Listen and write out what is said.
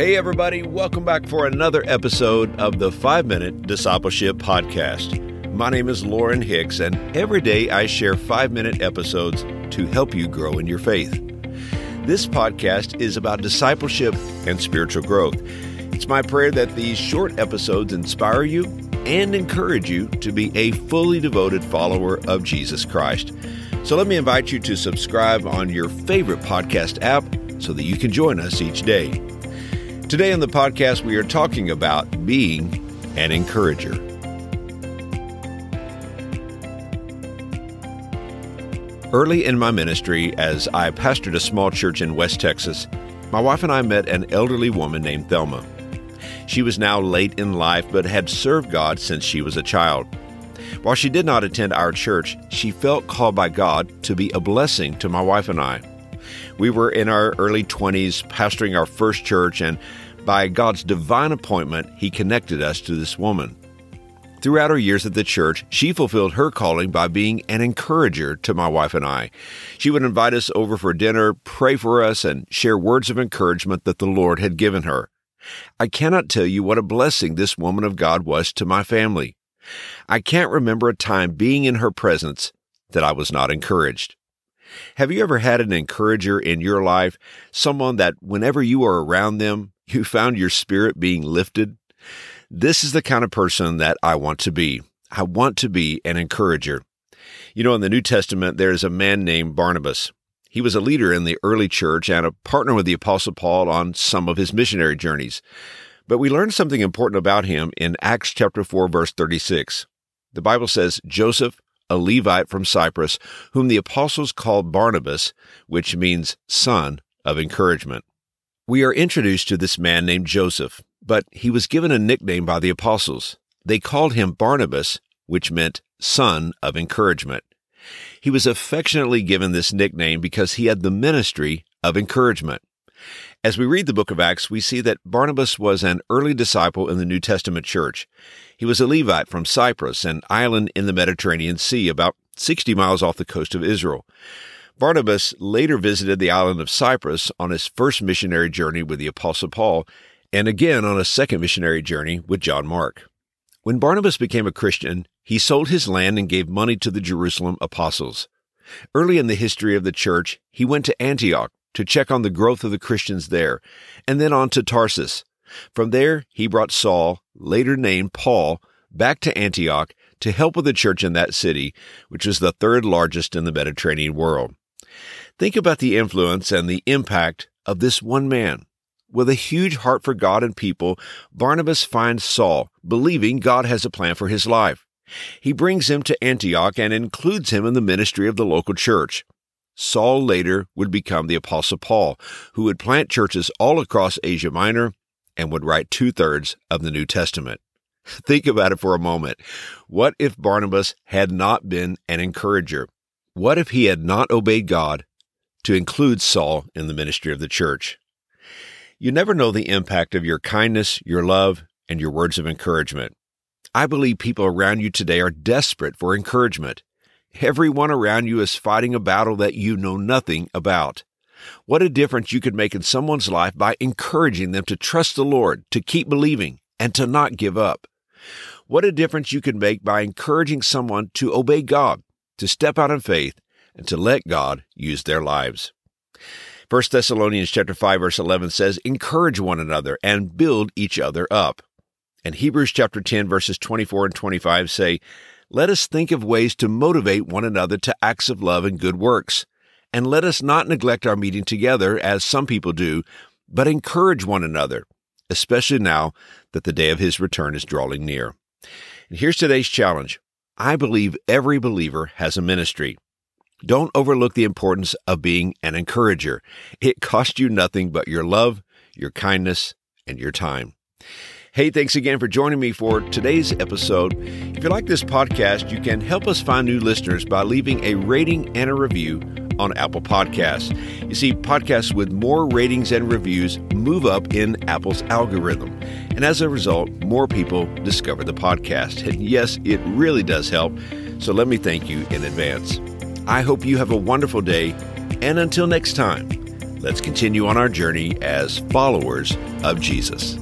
Hey, everybody, welcome back for another episode of the 5 Minute Discipleship Podcast. My name is Lauren Hicks, and every day I share 5 minute episodes to help you grow in your faith. This podcast is about discipleship and spiritual growth. It's my prayer that these short episodes inspire you and encourage you to be a fully devoted follower of Jesus Christ. So let me invite you to subscribe on your favorite podcast app so that you can join us each day. Today on the podcast, we are talking about being an encourager. Early in my ministry, as I pastored a small church in West Texas, my wife and I met an elderly woman named Thelma. She was now late in life but had served God since she was a child. While she did not attend our church, she felt called by God to be a blessing to my wife and I. We were in our early 20s, pastoring our first church, and by God's divine appointment, He connected us to this woman. Throughout her years at the church, she fulfilled her calling by being an encourager to my wife and I. She would invite us over for dinner, pray for us, and share words of encouragement that the Lord had given her. I cannot tell you what a blessing this woman of God was to my family. I can't remember a time being in her presence that I was not encouraged. Have you ever had an encourager in your life, someone that whenever you are around them, you found your spirit being lifted? This is the kind of person that I want to be. I want to be an encourager. You know, in the New Testament, there is a man named Barnabas. He was a leader in the early church and a partner with the Apostle Paul on some of his missionary journeys. But we learn something important about him in Acts chapter 4, verse 36. The Bible says, Joseph, a Levite from Cyprus, whom the apostles called Barnabas, which means son of encouragement. We are introduced to this man named Joseph, but he was given a nickname by the apostles. They called him Barnabas, which meant son of encouragement. He was affectionately given this nickname because he had the ministry of encouragement. As we read the book of Acts, we see that Barnabas was an early disciple in the New Testament church. He was a Levite from Cyprus, an island in the Mediterranean Sea, about 60 miles off the coast of Israel. Barnabas later visited the island of Cyprus on his first missionary journey with the Apostle Paul, and again on a second missionary journey with John Mark. When Barnabas became a Christian, he sold his land and gave money to the Jerusalem apostles. Early in the history of the church, he went to Antioch to check on the growth of the Christians there, and then on to Tarsus. From there, he brought Saul, later named Paul, back to Antioch to help with the church in that city, which was the third largest in the Mediterranean world. Think about the influence and the impact of this one man. With a huge heart for God and people, Barnabas finds Saul, believing God has a plan for his life. He brings him to Antioch and includes him in the ministry of the local church. Saul later would become the Apostle Paul, who would plant churches all across Asia Minor and would write two thirds of the New Testament. Think about it for a moment. What if Barnabas had not been an encourager? What if he had not obeyed God to include Saul in the ministry of the church? You never know the impact of your kindness, your love, and your words of encouragement. I believe people around you today are desperate for encouragement. Everyone around you is fighting a battle that you know nothing about. What a difference you could make in someone's life by encouraging them to trust the Lord, to keep believing, and to not give up. What a difference you could make by encouraging someone to obey God, to step out in faith, and to let God use their lives. 1 Thessalonians chapter 5 verse 11 says, "Encourage one another and build each other up." And Hebrews chapter 10 verses 24 and 25 say, let us think of ways to motivate one another to acts of love and good works. And let us not neglect our meeting together, as some people do, but encourage one another, especially now that the day of his return is drawing near. And here's today's challenge. I believe every believer has a ministry. Don't overlook the importance of being an encourager. It costs you nothing but your love, your kindness, and your time. Hey, thanks again for joining me for today's episode. If you like this podcast, you can help us find new listeners by leaving a rating and a review on Apple Podcasts. You see, podcasts with more ratings and reviews move up in Apple's algorithm. And as a result, more people discover the podcast. And yes, it really does help. So let me thank you in advance. I hope you have a wonderful day. And until next time, Let's continue on our journey as followers of Jesus.